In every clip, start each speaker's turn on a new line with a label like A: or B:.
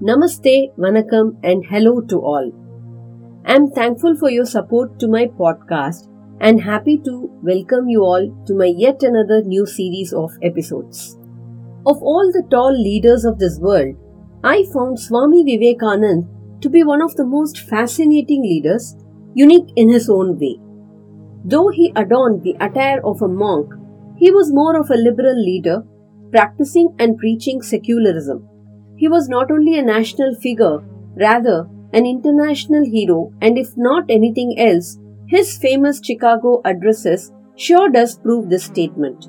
A: Namaste, Vanakkam, and hello to all. I'm thankful for your support to my podcast and happy to welcome you all to my yet another new series of episodes. Of all the tall leaders of this world, I found Swami Vivekanand to be one of the most fascinating leaders, unique in his own way. Though he adorned the attire of a monk, he was more of a liberal leader, practicing and preaching secularism. He was not only a national figure, rather, an international hero, and if not anything else, his famous Chicago addresses sure does prove this statement.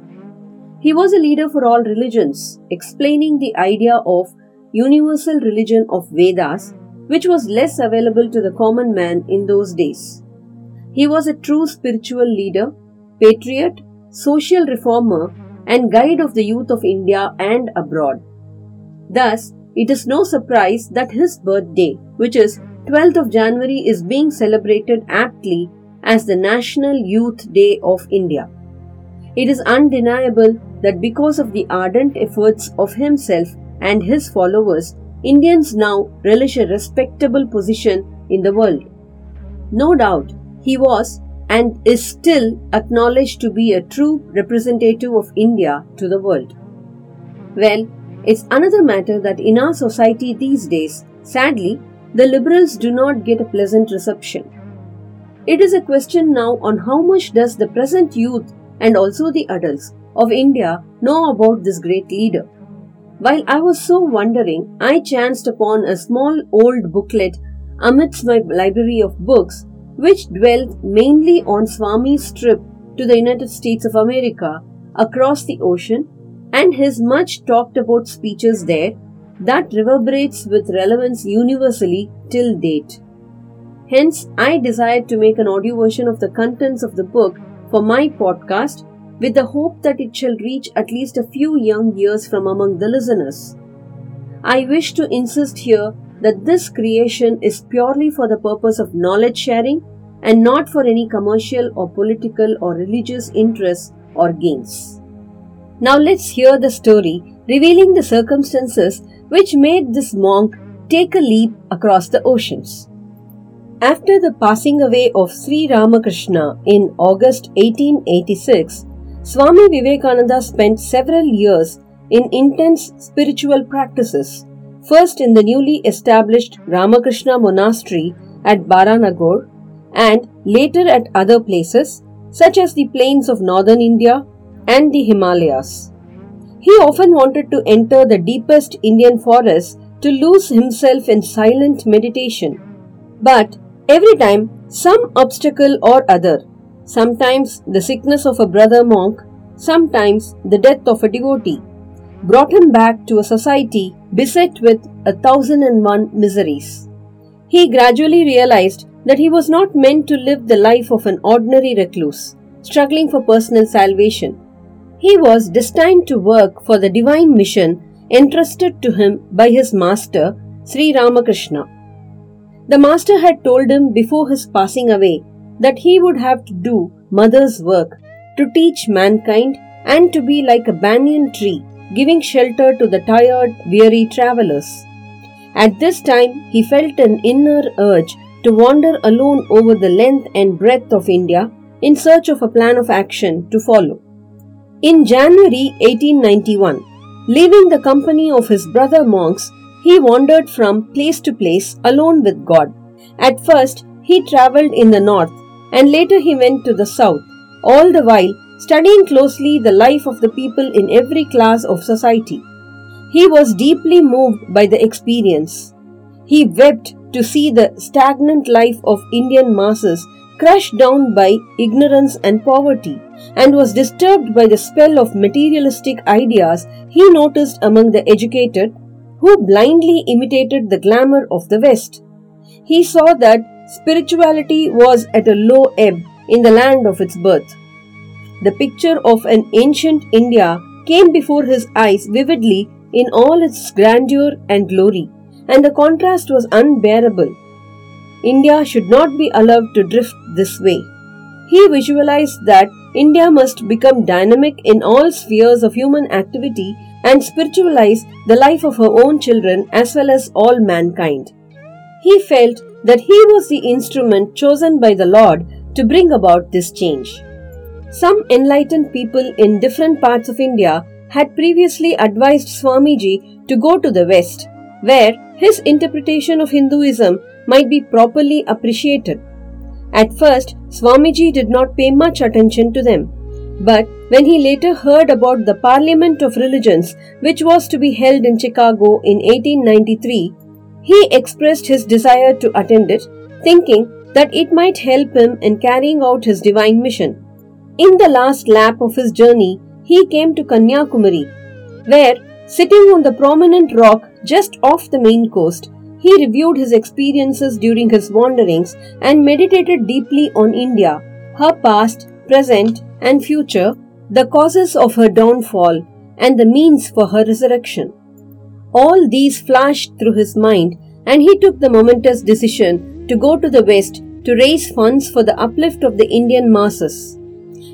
A: He was a leader for all religions, explaining the idea of universal religion of Vedas, which was less available to the common man in those days. He was a true spiritual leader, patriot, social reformer, and guide of the youth of India and abroad. Thus, it is no surprise that his birthday, which is 12th of January, is being celebrated aptly as the National Youth Day of India. It is undeniable that because of the ardent efforts of himself and his followers, Indians now relish a respectable position in the world. No doubt, he was and is still acknowledged to be a true representative of India to the world. Well, it's another matter that in our society these days, sadly, the liberals do not get a pleasant reception. It is a question now on how much does the present youth and also the adults of India know about this great leader. While I was so wondering, I chanced upon a small old booklet amidst my library of books, which dwelt mainly on Swami's trip to the United States of America across the ocean and his much talked about speeches there that reverberates with relevance universally till date. Hence, I desired to make an audio version of the contents of the book for my podcast with the hope that it shall reach at least a few young ears from among the listeners. I wish to insist here that this creation is purely for the purpose of knowledge sharing and not for any commercial or political or religious interests or gains. Now let's hear the story revealing the circumstances which made this monk take a leap across the oceans. After the passing away of Sri Ramakrishna in August 1886, Swami Vivekananda spent several years in intense spiritual practices, first in the newly established Ramakrishna Monastery at Baranagore and later at other places such as the plains of northern India and the Himalayas. He often wanted to enter the deepest Indian forests to lose himself in silent meditation. But every time, some obstacle or other sometimes the sickness of a brother monk, sometimes the death of a devotee, brought him back to a society beset with a thousand and one miseries. He gradually realized that he was not meant to live the life of an ordinary recluse, struggling for personal salvation. He was destined to work for the divine mission entrusted to him by his master, Sri Ramakrishna. The master had told him before his passing away that he would have to do mother's work to teach mankind and to be like a banyan tree, giving shelter to the tired, weary travelers. At this time, he felt an inner urge to wander alone over the length and breadth of India in search of a plan of action to follow. In January 1891, leaving the company of his brother monks, he wandered from place to place alone with God. At first, he traveled in the north and later he went to the south, all the while studying closely the life of the people in every class of society. He was deeply moved by the experience. He wept to see the stagnant life of Indian masses crushed down by ignorance and poverty, and was disturbed by the spell of materialistic ideas he noticed among the educated who blindly imitated the glamour of the West. He saw that spirituality was at a low ebb in the land of its birth. The picture of an ancient India came before his eyes vividly in all its grandeur and glory, and the contrast was unbearable. India should not be allowed to drift this way. He visualized that India must become dynamic in all spheres of human activity and spiritualize the life of her own children as well as all mankind. He felt that he was the instrument chosen by the Lord to bring about this change. Some enlightened people in different parts of India had previously advised Swamiji to go to the West, where his interpretation of Hinduism might be properly appreciated. At first, Swamiji did not pay much attention to them. But when he later heard about the Parliament of Religions, which was to be held in Chicago in 1893, he expressed his desire to attend it, thinking that it might help him in carrying out his divine mission. In the last lap of his journey, he came to Kanyakumari, where, sitting on the prominent rock just off the main coast, he reviewed his experiences during his wanderings and meditated deeply on India, her past, present, and future, the causes of her downfall, and the means for her resurrection. All these flashed through his mind, and he took the momentous decision to go to the West to raise funds for the uplift of the Indian masses.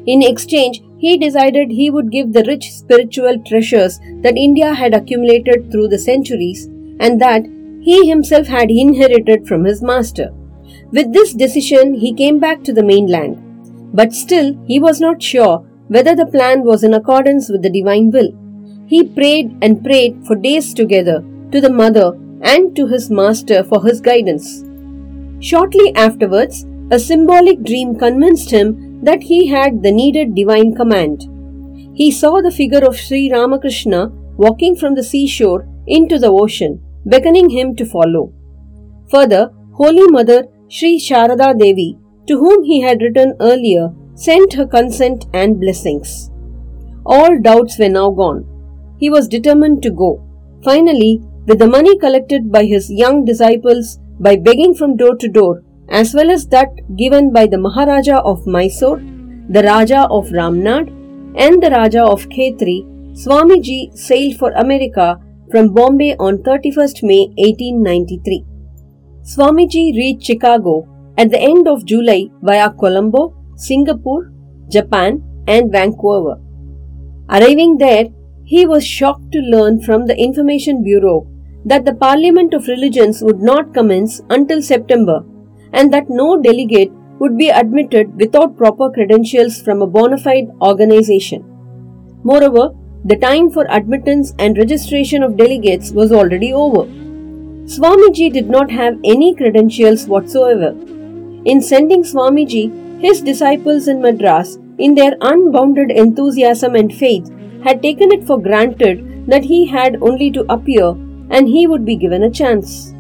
A: In exchange, he decided he would give the rich spiritual treasures that India had accumulated through the centuries and that he himself had inherited from his master. With this decision, he came back to the mainland. But still, he was not sure whether the plan was in accordance with the divine will. He prayed and prayed for days together to the mother and to his master for his guidance. Shortly afterwards, a symbolic dream convinced him that he had the needed divine command. He saw the figure of Sri Ramakrishna walking from the seashore into the ocean, beckoning him to follow. Further, Holy Mother Sri Sharada Devi, to whom he had written earlier, sent her consent and blessings. All doubts were now gone. He was determined to go. Finally, with the money collected by his young disciples by begging from door to door, as well as that given by the Maharaja of Mysore, the Raja of Ramnad, and the Raja of Khetri, Swamiji sailed for America from Bombay on 31st May 1893. Swamiji reached Chicago at the end of July via Colombo, Singapore, Japan, and Vancouver. Arriving there, he was shocked to learn from the Information Bureau that the Parliament of Religions would not commence until September and that no delegate would be admitted without proper credentials from a bona fide organization. Moreover, the time for admittance and registration of delegates was already over. Swamiji did not have any credentials whatsoever. In sending Swamiji, his disciples in Madras, in their unbounded enthusiasm and faith, had taken it for granted that he had only to appear and he would be given a chance.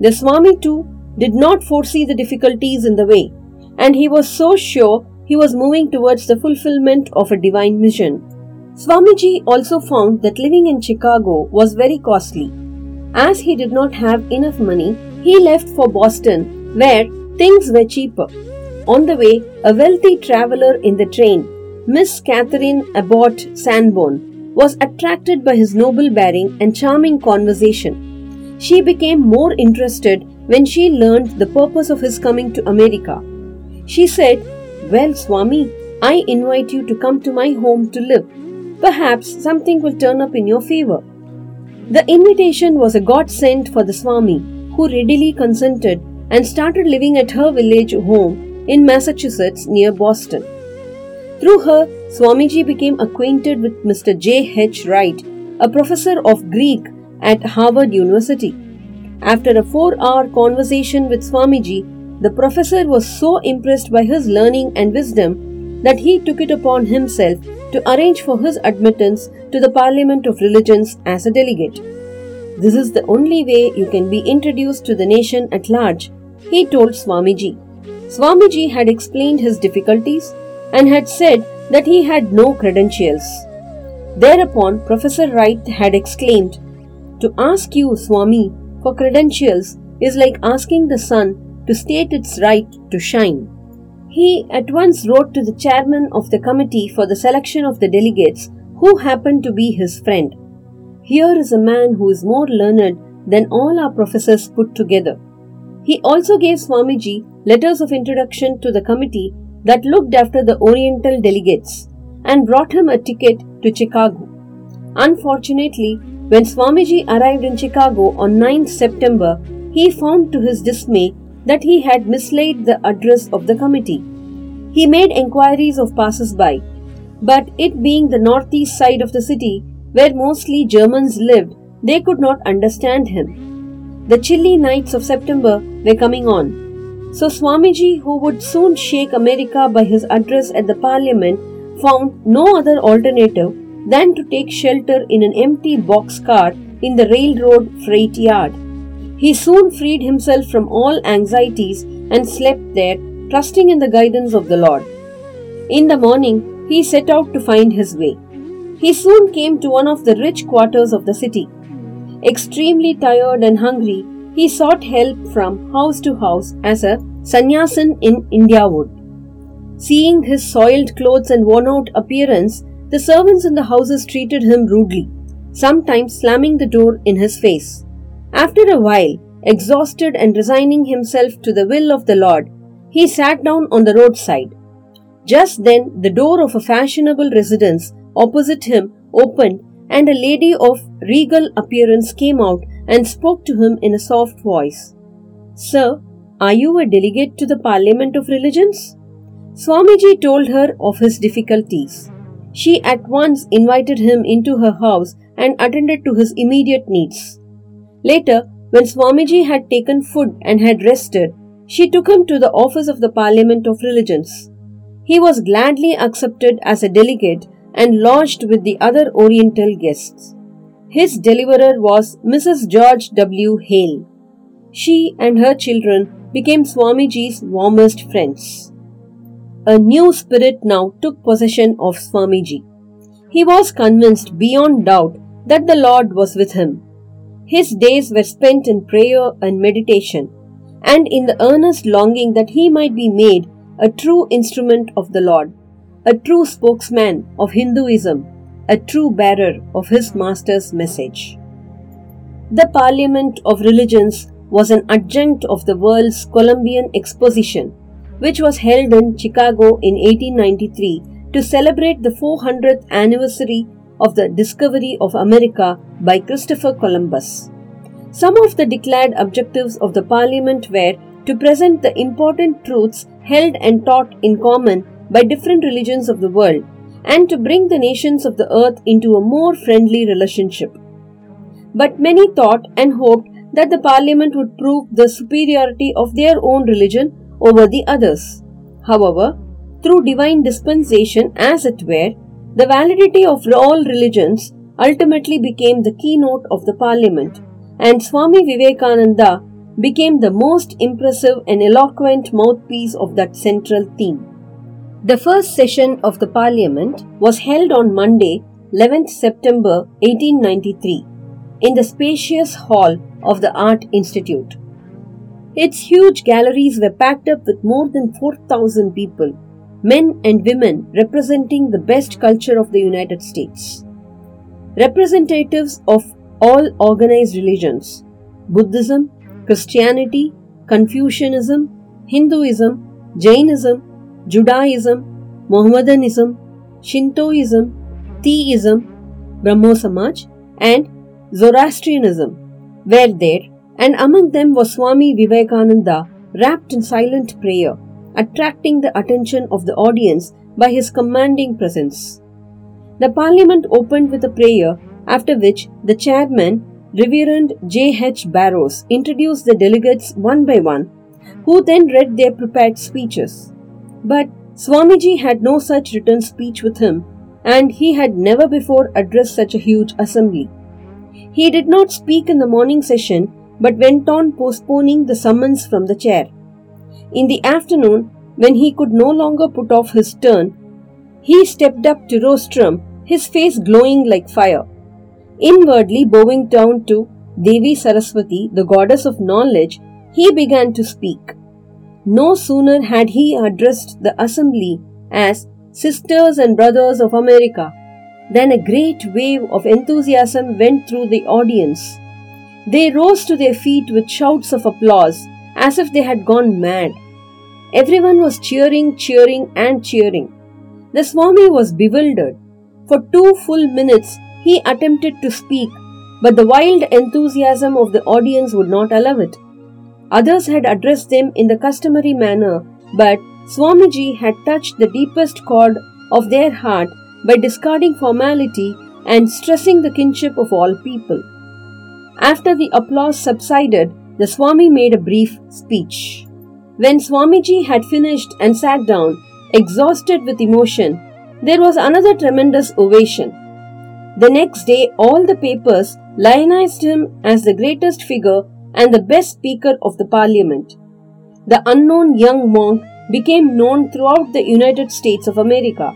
A: The Swami too did not foresee the difficulties in the way, and he was so sure he was moving towards the fulfillment of a divine mission. Swamiji also found that living in Chicago was very costly. As he did not have enough money, he left for Boston, where things were cheaper. On the way, a wealthy traveler in the train Miss Catherine Abbott Sanborn was attracted by his noble bearing and charming conversation. She became more interested when she learned the purpose of his coming to America. She said, Well, Swami, I invite you to come to my home to live. Perhaps something will turn up in your favor. The invitation was a godsend for the Swami, who readily consented and started living at her village home in Massachusetts near Boston. Through her, Swamiji became acquainted with Mr. J. H. Wright, a professor of Greek at Harvard University. After a four hour conversation with Swamiji, the professor was so impressed by his learning and wisdom that he took it upon himself to arrange for his admittance to the Parliament of Religions as a delegate. This is the only way you can be introduced to the nation at large, he told Swamiji. Swamiji had explained his difficulties and had said that he had no credentials. Thereupon, Professor Wright had exclaimed, To ask you, Swami, for credentials is like asking the sun to state its right to shine. He at once wrote to the chairman of the committee for the selection of the delegates, who happened to be his friend. Here is a man who is more learned than all our professors put together. He also gave Swamiji letters of introduction to the committee that looked after the Oriental delegates and brought him a ticket to Chicago. Unfortunately, when Swamiji arrived in Chicago on 9th September, he found to his dismay that he had mislaid the address of the committee. He made enquiries of passers by, but it being the northeast side of the city, where mostly Germans lived, they could not understand him. The chilly nights of September were coming on. So Swamiji, who would soon shake America by his address at the parliament, found no other alternative than to take shelter in an empty box car in the railroad freight yard. He soon freed himself from all anxieties and slept there, trusting in the guidance of the Lord. In the morning, he set out to find his way. He soon came to one of the rich quarters of the city. Extremely tired and hungry, he sought help from house to house as a sannyasin in India would. Seeing his soiled clothes and worn out appearance, the servants in the houses treated him rudely, sometimes slamming the door in his face. After a while, exhausted and resigning himself to the will of the Lord, he sat down on the roadside. Just then, the door of a fashionable residence opposite him opened, and a lady of regal appearance came out and spoke to him in a soft voice. Sir, are you a delegate to the Parliament of Religions? Swamiji told her of his difficulties. She at once invited him into her house and attended to his immediate needs. Later, when Swamiji had taken food and had rested, she took him to the office of the Parliament of Religions. He was gladly accepted as a delegate and lodged with the other Oriental guests. His deliverer was Mrs. George W. Hale. She and her children became Swamiji's warmest friends. A new spirit now took possession of Swamiji. He was convinced beyond doubt that the Lord was with him. His days were spent in prayer and meditation, and in the earnest longing that he might be made a true instrument of the Lord, a true spokesman of Hinduism, a true bearer of his Master's message. The Parliament of Religions was an adjunct of the world's Columbian Exposition which was held in Chicago in 1893 to celebrate the 400th anniversary of the discovery of America by Christopher Columbus. Some of the declared objectives of the Parliament were to present the important truths held and taught in common by different religions of the world and to bring the nations of the earth into a more friendly relationship. But many thought and hoped that the Parliament would prove the superiority of their own religion over the others. However, through divine dispensation, as it were, the validity of all religions ultimately became the keynote of the parliament, and Swami Vivekananda became the most impressive and eloquent mouthpiece of that central theme. The first session of the parliament was held on Monday, 11th September 1893, in the spacious hall of the Art Institute. Its huge galleries were packed up with more than 4,000 people, men and women representing the best culture of the United States. Representatives of all organized religions Buddhism, Christianity, Confucianism, Hinduism, Jainism, Judaism, Mohammedanism, Shintoism, Theism, Brahmo Samaj, and Zoroastrianism were there and among them was Swami Vivekananda wrapped in silent prayer, attracting the attention of the audience by his commanding presence. The parliament opened with a prayer, after which the chairman, Reverend J. H. Barrows, introduced the delegates one by one, who then read their prepared speeches. But Swamiji had no such written speech with him, and he had never before addressed such a huge assembly. He did not speak in the morning session but went on postponing the summons from the chair. In the afternoon, when he could no longer put off his turn, he stepped up to rostrum, his face glowing like fire. Inwardly bowing down to Devi Saraswati, the goddess of knowledge, he began to speak. No sooner had he addressed the assembly as Sisters and Brothers of America than a great wave of enthusiasm went through the audience. They rose to their feet with shouts of applause as if they had gone mad. Everyone was cheering, cheering, and cheering. The Swami was bewildered. For two full minutes, he attempted to speak, but the wild enthusiasm of the audience would not allow it. Others had addressed them in the customary manner, but Swamiji had touched the deepest chord of their heart by discarding formality and stressing the kinship of all people. After the applause subsided, the Swami made a brief speech. When Swamiji had finished and sat down, exhausted with emotion, there was another tremendous ovation. The next day, all the papers lionized him as the greatest figure and the best speaker of the parliament. The unknown young monk became known throughout the United States of America.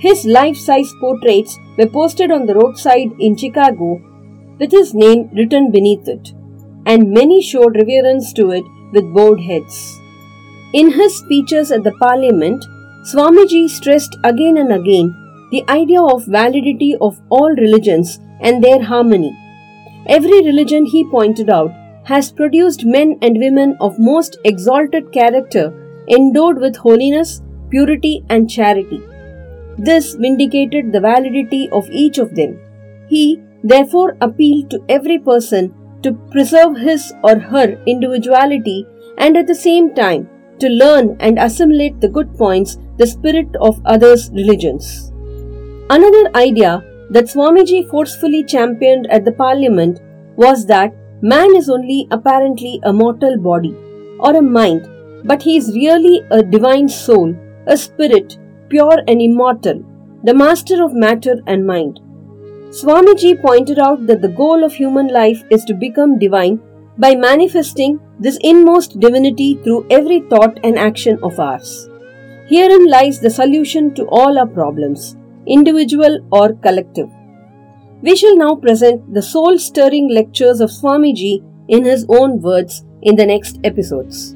A: His life size portraits were posted on the roadside in Chicago with his name written beneath it, and many showed reverence to it with bowed heads. In his speeches at the parliament, Swamiji stressed again and again the idea of validity of all religions and their harmony. Every religion, he pointed out, has produced men and women of most exalted character endowed with holiness, purity, and charity. This vindicated the validity of each of them. He therefore appealed to every person to preserve his or her individuality and at the same time to learn and assimilate the good points, the spirit of others' religions. Another idea that Swamiji forcefully championed at the parliament was that man is only apparently a mortal body or a mind, but he is really a divine soul, a spirit, pure and immortal, the master of matter and mind. Swamiji pointed out that the goal of human life is to become divine by manifesting this inmost divinity through every thought and action of ours. Herein lies the solution to all our problems, individual or collective. We shall now present the soul stirring lectures of Swamiji in his own words in the next episodes.